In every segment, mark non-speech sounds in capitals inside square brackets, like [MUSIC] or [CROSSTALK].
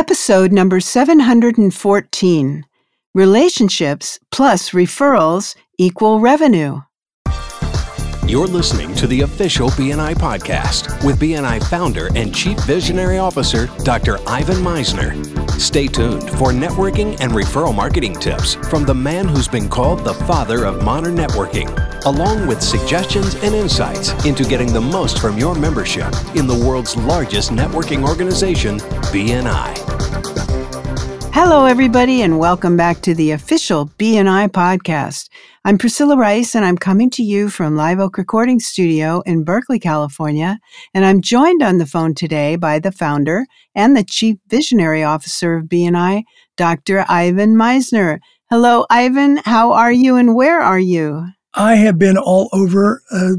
Episode number 714 Relationships plus referrals equal revenue. You're listening to the official BNI podcast with BNI founder and chief visionary officer, Dr. Ivan Misner. Stay tuned for networking and referral marketing tips from the man who's been called the father of modern networking, along with suggestions and insights into getting the most from your membership in the world's largest networking organization, BNI. Hello, everybody, and welcome back to the official BNI podcast. I'm Priscilla Rice, and I'm coming to you from Live Oak Recording Studio in Berkeley, California. And I'm joined on the phone today by the founder and the Chief Visionary Officer of BNI, Dr. Ivan Misner. Hello, Ivan. How are you, and where are you? I have been all over, uh,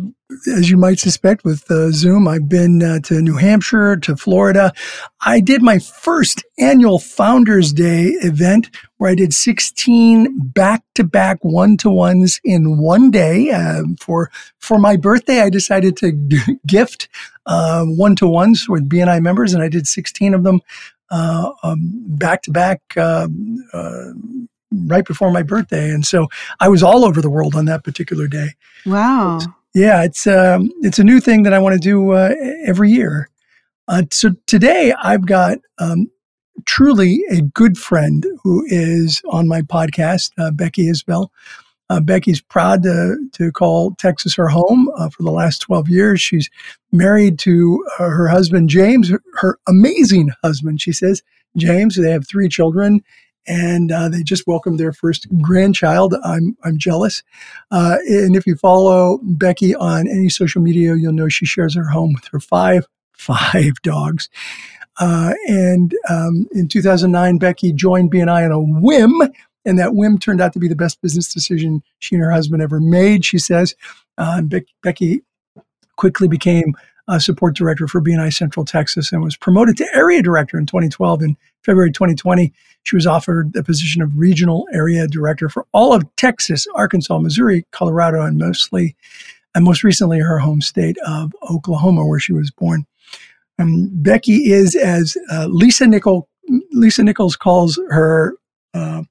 as you might suspect, with uh, Zoom. I've been uh, to New Hampshire, to Florida. I did my first annual Founders Day event where I did 16 back to back one to ones in one day. Um, for, for my birthday, I decided to gift one to ones with BNI members, and I did 16 of them back to back right before my birthday, and so I was all over the world on that particular day. Wow! Yeah, it's um, it's a new thing that I want to do uh, every year. Uh, so today I've got um, truly a good friend who is on my podcast, uh, Becky Isbell. Uh, Becky's proud to, to call Texas her home uh, for the last 12 years. She's married to uh, her husband, James, her, her, amazing husband, she says, James. They have three children, and uh, they just welcomed their first grandchild. I'm I'm jealous. Uh, and if you follow Becky on any social media, you'll know she shares her home with her five [LAUGHS] five dogs. Uh, and um, in 2009, Becky joined BNI on a whim, and that whim turned out to be the best business decision she and her husband ever made. She says, uh, Be- Becky quickly became a support director for BNI Central Texas and was promoted to area director in 2012. In February 2020, she was offered the position of regional area director for all of Texas, Arkansas, Missouri, Colorado, and mostly, and most recently, her home state of Oklahoma, where she was born. Um, Becky is, as uh, Lisa Nichol, Lisa Nichols calls her, uh,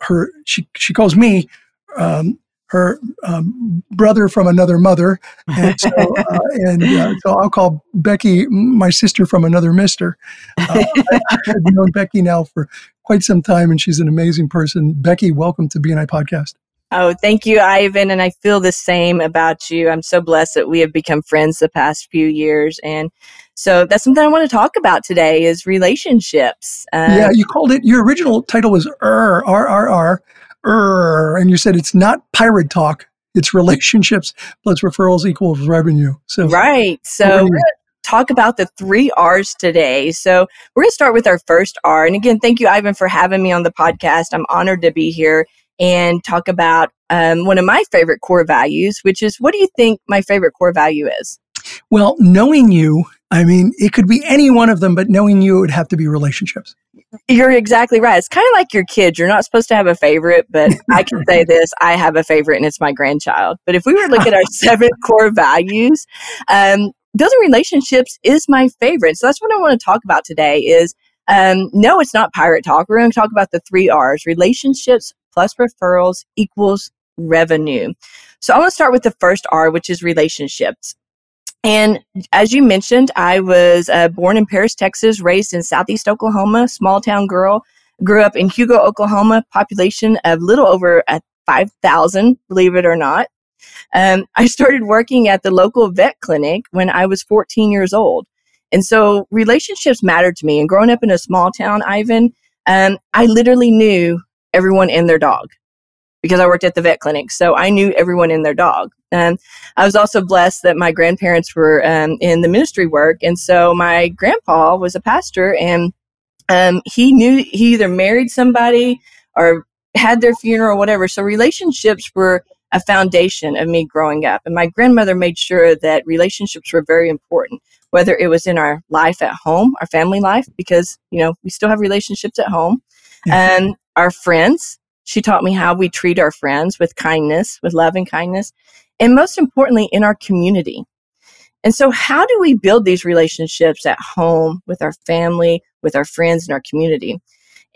her she she calls me um, her um, brother from another mother, and so, uh, and uh, so I'll call Becky my sister from another Mister. Uh, [LAUGHS] I've known Becky now for quite some time, and she's an amazing person. Becky, welcome to BNI Podcast. Oh, thank you, Ivan. And I feel the same about you. I'm so blessed that we have become friends the past few years. And so that's something I want to talk about today is relationships. Um, yeah, you called it, your original title was R, R, R, R, R, and you said it's not pirate talk. It's relationships [LAUGHS] plus referrals equals revenue. So right. So talk about the three R's today. So we're going to start with our first R. And again, thank you, Ivan, for having me on the podcast. I'm honored to be here and talk about um, one of my favorite core values, which is what do you think my favorite core value is? Well, knowing you, I mean, it could be any one of them, but knowing you, it would have to be relationships. You're exactly right. It's kind of like your kids. You're not supposed to have a favorite, but I can say [LAUGHS] this I have a favorite, and it's my grandchild. But if we were to look at our [LAUGHS] seven core values, um, building relationships is my favorite. So that's what I want to talk about today is um, no, it's not pirate talk. We're going to talk about the three R's relationships plus referrals equals revenue. So I want to start with the first R, which is relationships. And as you mentioned, I was uh, born in Paris, Texas, raised in Southeast Oklahoma, small town girl. Grew up in Hugo, Oklahoma, population of little over uh, 5,000, believe it or not. Um, [LAUGHS] I started working at the local vet clinic when I was 14 years old. And so relationships mattered to me. And growing up in a small town, Ivan, um, I literally knew everyone and their dog because I worked at the vet clinic. So I knew everyone and their dog. And I was also blessed that my grandparents were um, in the ministry work. And so my grandpa was a pastor and um, he knew he either married somebody or had their funeral or whatever. So relationships were a foundation of me growing up. And my grandmother made sure that relationships were very important, whether it was in our life at home, our family life, because, you know, we still have relationships at home, and our friends. She taught me how we treat our friends with kindness, with love and kindness, and most importantly, in our community. And so, how do we build these relationships at home with our family, with our friends and our community.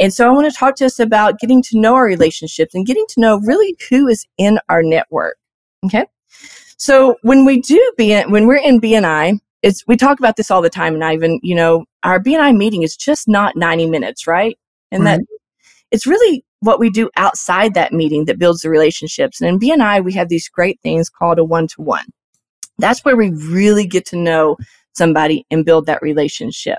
And so I want to talk to us about getting to know our relationships and getting to know really who is in our network. Okay. So when we do BN, when we're in BNI, it's, we talk about this all the time. And I even, you know, our BNI meeting is just not 90 minutes, right? And that it's really what we do outside that meeting that builds the relationships. And in BNI, we have these great things called a one to one. That's where we really get to know somebody and build that relationship.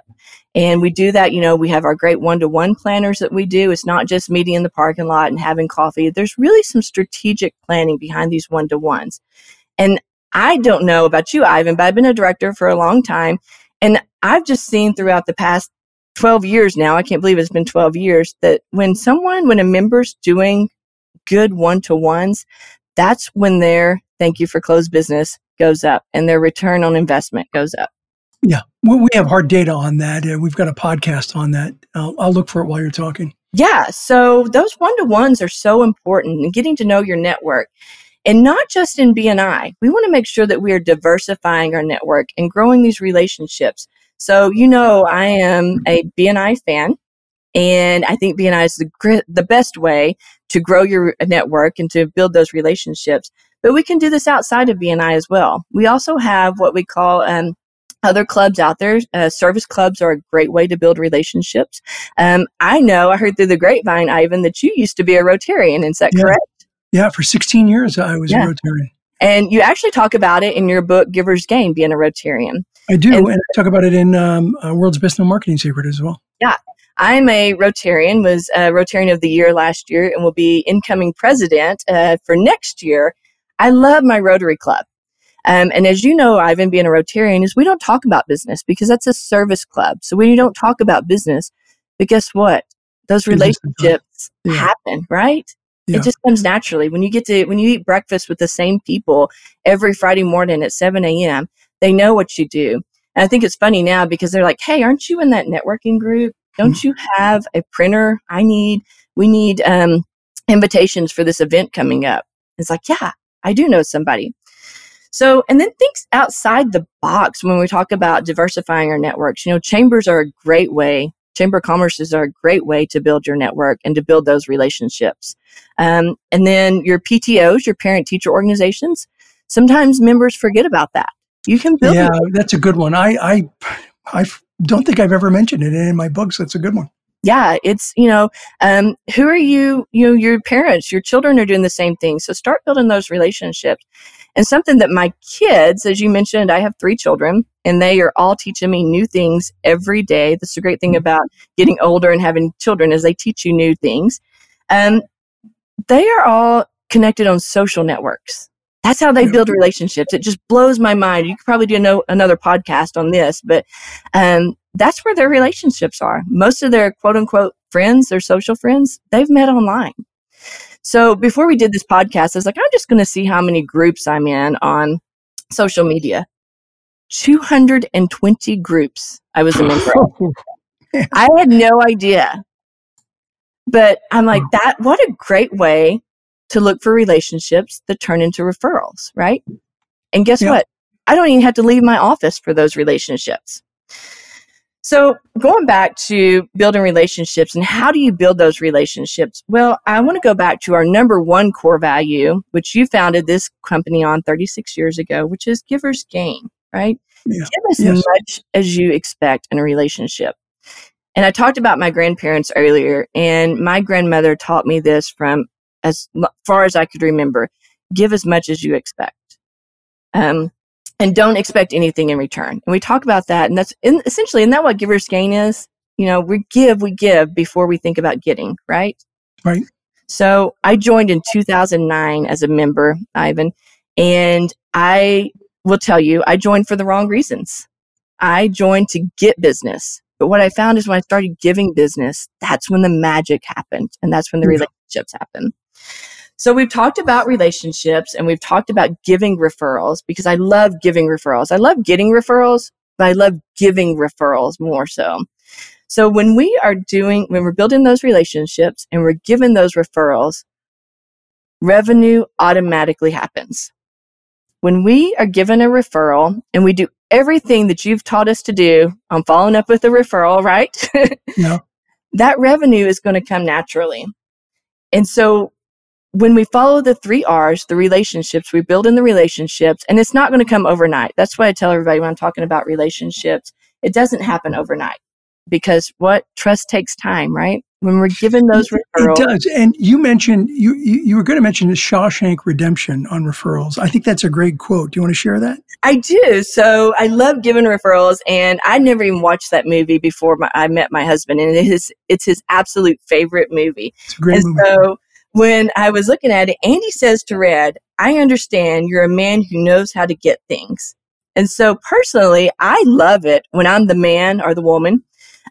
And we do that, you know, we have our great one to one planners that we do. It's not just meeting in the parking lot and having coffee. There's really some strategic planning behind these one to ones. And I don't know about you, Ivan, but I've been a director for a long time. And I've just seen throughout the past 12 years now, I can't believe it's been 12 years, that when someone, when a member's doing good one to ones, that's when their thank you for closed business goes up and their return on investment goes up. Yeah, we have hard data on that. We've got a podcast on that. I'll, I'll look for it while you're talking. Yeah, so those one to ones are so important and getting to know your network. And not just in BNI, we want to make sure that we are diversifying our network and growing these relationships. So, you know, I am a BNI fan, and I think BNI is the, the best way to grow your network and to build those relationships. But we can do this outside of BNI as well. We also have what we call um, other clubs out there. Uh, service clubs are a great way to build relationships. Um, I know I heard through the grapevine, Ivan, that you used to be a Rotarian. Is that yeah. correct? Yeah, for 16 years I was yeah. a Rotarian. And you actually talk about it in your book, Giver's Gain, being a Rotarian. I do, and, and I talk about it in um, uh, World's Best Known Marketing Secret as well. Yeah, I'm a Rotarian, was a Rotarian of the Year last year, and will be incoming president uh, for next year. I love my Rotary Club. Um, and as you know, Ivan, being a Rotarian, is we don't talk about business because that's a service club. So we don't talk about business. But guess what? Those relationships yeah. happen, right? Yeah. It just comes naturally. When you get to when you eat breakfast with the same people every Friday morning at 7 a.m., they know what you do. And I think it's funny now because they're like, hey, aren't you in that networking group? Don't mm-hmm. you have a printer? I need, we need um, invitations for this event coming up. It's like, yeah, I do know somebody. So, and then things outside the box when we talk about diversifying our networks. You know, chambers are a great way, chamber of commerces are a great way to build your network and to build those relationships. Um, and then your PTOs, your parent teacher organizations, sometimes members forget about that. You can build. Yeah, that's a good one. I, I, I don't think I've ever mentioned it in my books. That's a good one yeah, it's, you know, um, who are you, you know, your parents, your children are doing the same thing. So start building those relationships. And something that my kids, as you mentioned, I have three children and they are all teaching me new things every day. That's the great thing mm-hmm. about getting older and having children is they teach you new things. Um, they are all connected on social networks. That's how they build relationships. It just blows my mind. You could probably do no, another podcast on this, but um, that's where their relationships are. Most of their quote unquote friends, their social friends, they've met online. So before we did this podcast, I was like, I'm just going to see how many groups I'm in on social media. 220 groups I was a member of. I had no idea. But I'm like, that, what a great way to look for relationships that turn into referrals, right? And guess yeah. what? I don't even have to leave my office for those relationships. So, going back to building relationships and how do you build those relationships? Well, I want to go back to our number one core value, which you founded this company on 36 years ago, which is giver's gain, right? Yeah. Give as yes. much as you expect in a relationship. And I talked about my grandparents earlier, and my grandmother taught me this from as far as I could remember give as much as you expect. Um, and don't expect anything in return. And we talk about that. And that's in, essentially, isn't that what giver's gain is? You know, we give, we give before we think about getting, right? Right. So I joined in 2009 as a member, Ivan, and I will tell you, I joined for the wrong reasons. I joined to get business. But what I found is when I started giving business, that's when the magic happened and that's when the mm-hmm. relationships happen. So we've talked about relationships and we've talked about giving referrals because I love giving referrals. I love getting referrals, but I love giving referrals more so. So when we are doing, when we're building those relationships and we're given those referrals, revenue automatically happens. when we are given a referral and we do everything that you've taught us to do on following up with a referral, right? [LAUGHS] Yeah. that revenue is going to come naturally. And so when we follow the three R's, the relationships, we build in the relationships, and it's not going to come overnight. That's why I tell everybody when I'm talking about relationships, it doesn't happen overnight because what trust takes time, right? When we're given those referrals, It does. And you mentioned you you, you were going to mention the Shawshank Redemption on referrals. I think that's a great quote. Do you want to share that? I do. So I love giving referrals, and I never even watched that movie before my, I met my husband, and it is it's his absolute favorite movie. It's a great and movie. so when I was looking at it, Andy says to Red, I understand you're a man who knows how to get things. And so personally, I love it when I'm the man or the woman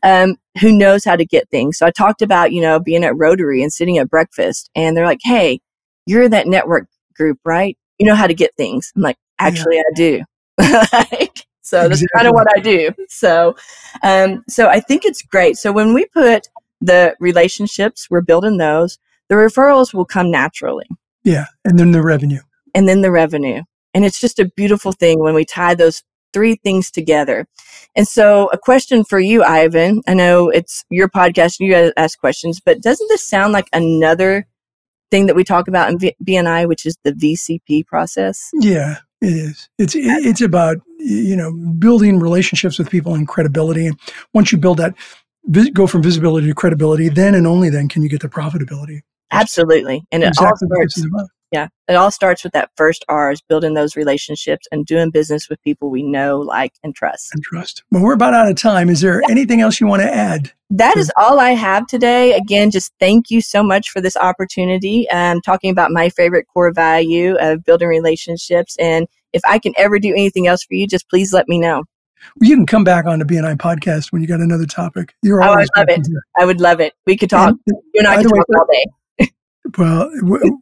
um, who knows how to get things. So I talked about, you know, being at Rotary and sitting at breakfast, and they're like, hey, you're that network group, right? You know how to get things. I'm like, actually, I do. [LAUGHS] Like, so that's kind of what I do. So, um, so I think it's great. So when we put the relationships, we're building those the referrals will come naturally yeah, and then the revenue. and then the revenue. And it's just a beautiful thing when we tie those three things together. And so, a question for you, Ivan. I know it's your podcast, and you guys ask questions, but doesn't this sound like another thing that we talk about in v- BNI, which is the VCP process? Yeah, it is. It's it's about you know building relationships with people and credibility. And once you build that, vis- go from visibility to credibility, then and only then can you get the profitability. Absolutely. And it exactly all starts, yeah, it all starts with that first R is building those relationships and doing business with people we know, like, and trust. And trust. Well, we're about out of time. Is there anything else you want to add? That Sure. is all I have today. Again, just thank you so much for this opportunity. Um, talking about my favorite core value of building relationships. And if I can ever do anything else for you, just please let me know. You can come back on the BNI podcast when you got another topic. You're Oh, I always love it. here. I would love it. We could talk. And- You and I could way, talk all day. Well,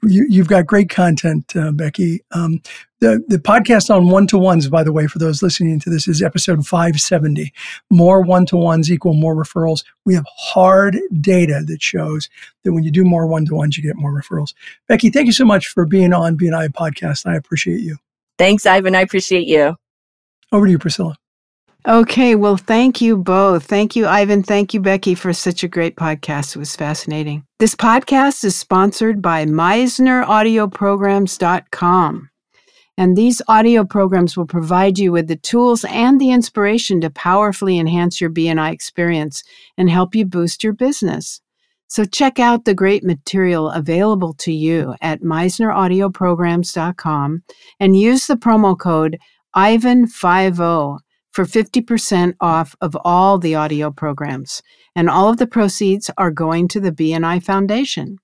you, you've got great content, uh, Becky. Um, the the podcast on one to ones, by the way, for those listening to this, is episode five seventy. More one to ones equal more referrals. We have hard data that shows that when you do more one to ones, you get more referrals. Becky, thank you so much for being on BNI podcast. I appreciate you. Thanks, Ivan. I appreciate you. Over to you, Priscilla. Okay, well, thank you both. Thank you, Ivan. Thank you, Becky, for such a great podcast. It was fascinating. This podcast is sponsored by MisnerAudioPrograms.com. And these audio programs will provide you with the tools and the inspiration to powerfully enhance your BNI experience and help you boost your business. So check out the great material available to you at MisnerAudioPrograms.com and use the promo code IVAN50 for 50% off of all the audio programs. And all of the proceeds are going to the BNI Foundation.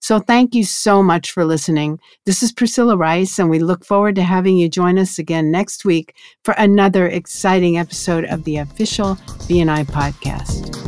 So thank you so much for listening. This is Priscilla Rice, and we look forward to having you join us again next week for another exciting episode of the official BNI podcast.